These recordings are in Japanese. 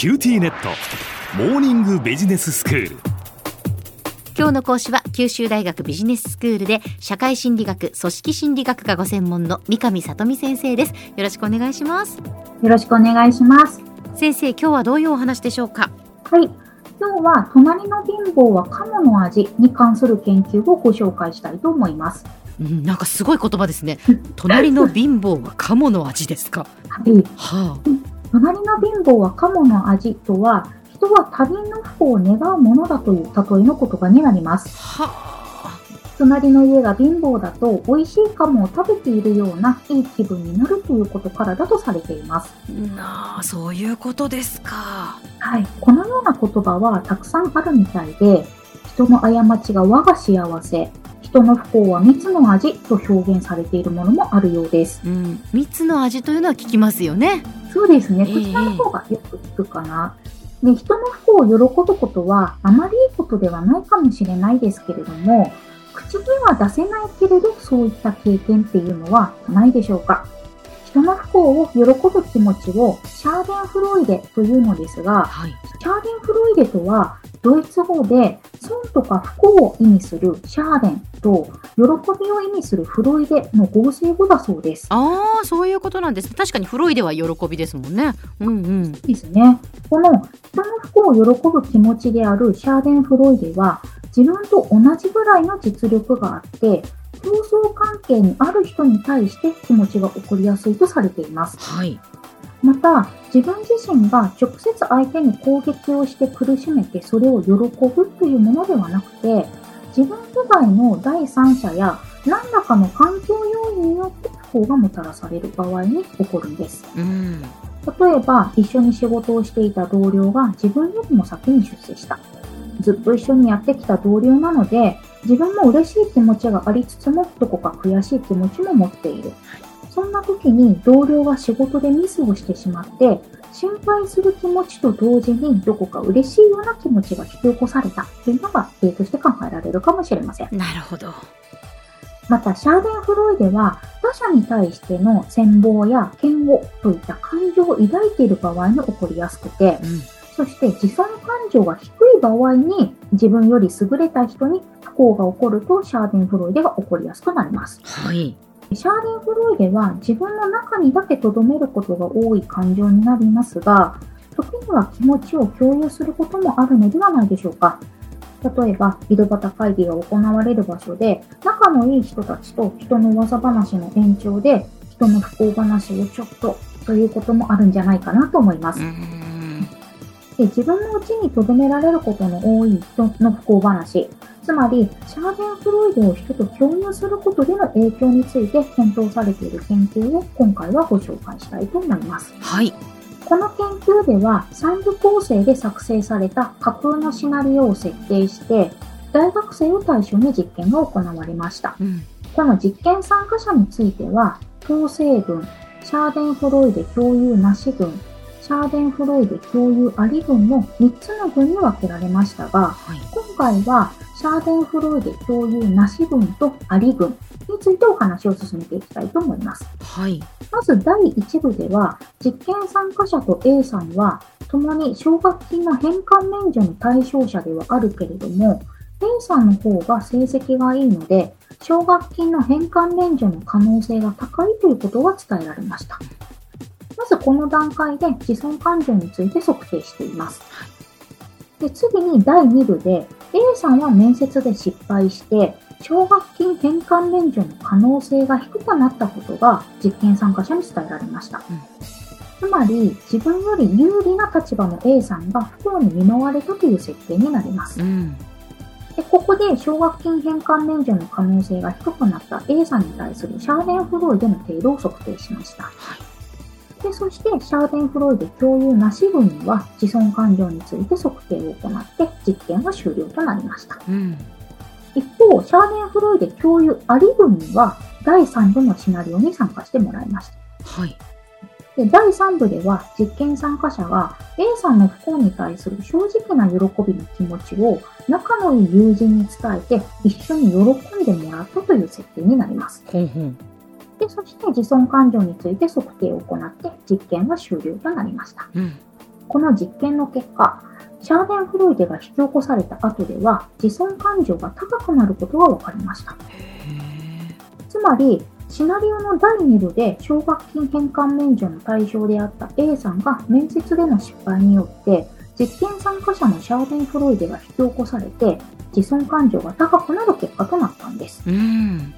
QTnet モーニングビジネススクール今日の講師は九州大学ビジネススクールで社会心理学組織心理学がご専門の三上里美先生ですよろしくお願いしますよろしくお願いします。先生今日はどういうお話でしょうか？はい。今日は、隣の貧乏は鴨の味に関する研究をご紹介したいと思います。うんなんかすごい言葉ですね隣の貧乏は鴨の味ですか？はい。は隣の貧乏は鴨の味とは、人は他人の不幸を願うものだという例えの言葉になります。隣の家が貧乏だと、美味しい鴨を食べているようないい気分になるということからだとされています。あなあそういうことですかはい。このような言葉はたくさんあるみたいで、人の過ちが我が幸せ、人の不幸は蜜の味と表現されているものもあるようです。うん蜜の味というのは聞きますよねそうですね。ええこちらの方がよく聞くかな。で、人の不幸を喜ぶことはあまりいいことではないかもしれないですけれども、口には出せないけれど、そういった経験っていうのはないでしょうか。人の不幸を喜ぶ気持ちをシャーデンフロイデというのですが、はいシャーデンフロイデとは、ドイツ語で損とか不幸を意味する Schaden と、喜びを意味する Freude の合成語だそうです。ああそういうことなんです確かに Freude は喜びですもんねうんうんですね。この人の不幸を喜ぶ気持ちであるシャーデンフロイデは、自分と同じぐらいの実力があって、競争関係にある人に対して気持ちが起こりやすいとされています。はいまた、自分自身が直接相手に攻撃をして苦しめてそれを喜ぶというものではなくて、自分以外の第三者や何らかの環境要因によって不幸がもたらされる場合に起こるんです。うん例えば、一緒に仕事をしていた同僚が自分よりも先に出世した。ずっと一緒にやってきた同僚なので、自分も嬉しい気持ちがありつつも、どこか悔しい気持ちも持っている。そんな時に同僚が仕事でミスをしてしまって、心配する気持ちと同時にどこか嬉しいような気持ちが引き起こされたというのが例として考えられるかもしれません。なるほどまた、シャーデンフロイデは、他者に対しての羨望や嫌悪といった感情を抱いている場合に起こりやすくて、うんそして自尊感情が低い場合に、自分より優れた人に不幸が起こると、シャーデンフロイデが起こりやすくなります。はいシャーデンフロイデは自分の中にだけ留めることが多い感情になりますが、時には気持ちを共有することもあるのではないでしょうか。例えば、井戸端会議が行われる場所で、仲のいい人たちと人の噂話の延長で、人の不幸話をちょっとということもあるんじゃないかなと思いますう。んで自分のうちに留められることの多い人の不幸話、つまり、シャーデンフロイデを人と共有することでの影響について検討されている研究を今回はご紹介したいと思います。はいこの研究では3部構成で作成された架空のシナリオを設定して、大学生を対象に実験が行われました。うんこの実験参加者については、統制群、シャーデンフロイデ共有なし群、シャーデンフロイデ共有あり群の3つの群に分けられましたが、はい今回はシャーデンフロイデ共有なし群とあり群についてお話を進めていきたいと思います。はいまず第1部では、実験参加者と A さんは、共に奨学金の返還免除の対象者ではあるけれども、A さんの方が成績がいいので、奨学金の返還免除の可能性が高いということが伝えられました。まずこの段階で自尊感情について測定しています。で次に第2部で A さんは面接で失敗して奨学金返還免除の可能性が低くなったことが実験参加者に伝えられました。うんつまり自分より有利な立場の A さんが不幸に見舞われたという設定になります。うんでここで奨学金返還免除の可能性が低くなった A さんに対するシャーデンフロイデの程度を測定しました。はいでそして、シャーデンフロイデ共有なし群には自尊感情について測定を行って実験は終了となりました。うん一方、シャーデンフロイデ共有あり群には第3部のシナリオに参加してもらいました。はいで第3部では実験参加者が A さんの不幸に対する正直な喜びの気持ちを仲のいい友人に伝えて一緒に喜んでもらったという設定になります。ほんほんで、そして自尊感情について測定を行って実験は終了となりました。うんこの実験の結果、シャーデンフロイデが引き起こされた後では、自尊感情が高くなることが分かりました。つまり、シナリオの第2部で奨学金返還免除の対象であった A さんが面接での失敗によって実験参加者のシャーデンフロイデが引き起こされて自尊感情が高くなる結果となったんです。うん。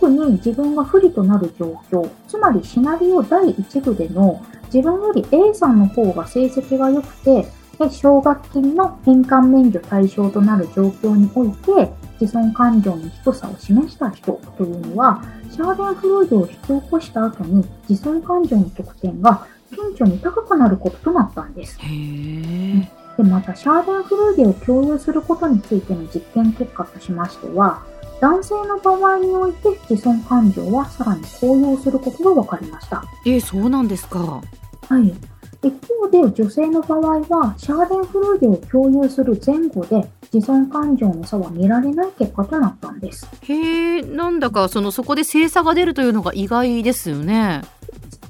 特に自分が不利となる状況、つまりシナリオ第1部での自分より A さんの方が成績が良くて、で奨学金の返還免除対象となる状況において、自尊感情の低さを示した人というのは、シャーデンフロイドを引き起こした後に自尊感情の得点が顕著に高くなることとなったんです。で、また、シャーデンフロイデを共有することについての実験結果としましては、男性の場合において自尊感情はさらに高揚することが分かりました。えー、そうなんですか。はい。一方で女性の場合は、シャーデンフロイデを共有する前後で自尊感情の差は見られない結果となったんです。へえ、なんだかそのそこで性差が出るというのが意外ですよね。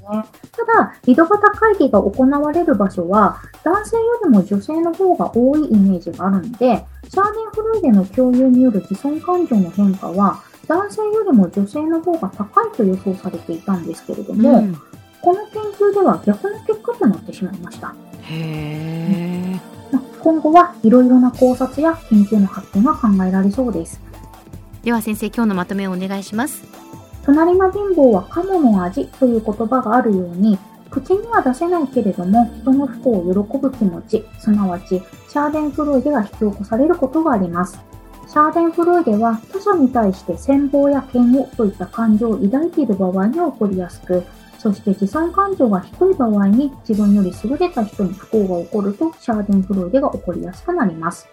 ただ、井戸端会議が行われる場所は、男性よりも女性の方が多いイメージがあるので、シャーデンフルーデの共有による自尊感情の変化は、男性よりも女性の方が高いと予想されていたんですけれども、うん、この研究では逆の結果となってしまいました。へ今後はいろいろな考察や研究の発展が考えられそうです。では先生、今日のまとめをお願いします。隣の貧乏は鴨の味という言葉があるように、口には出せないけれども、人の不幸を喜ぶ気持ち、すなわち、シャーデンフロイデが引き起こされることがあります。シャーデンフロイデは他者に対して羨望や嫌悪といった感情を抱いている場合に起こりやすく、そして自尊感情が低い場合に自分より優れた人に不幸が起こるとシャーデンフロイデが起こりやすくなります。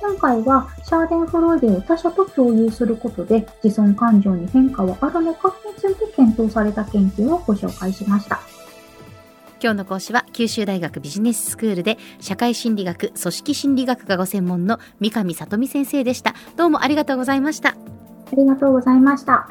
今回はシャーデンフロイデを他者と共有することで自尊感情に変化はあるのかについて検討された研究をご紹介しました。今日の講師は九州大学ビジネススクールで社会心理学、組織心理学がご専門の三上里美先生でした。どうもありがとうございました。ありがとうございました。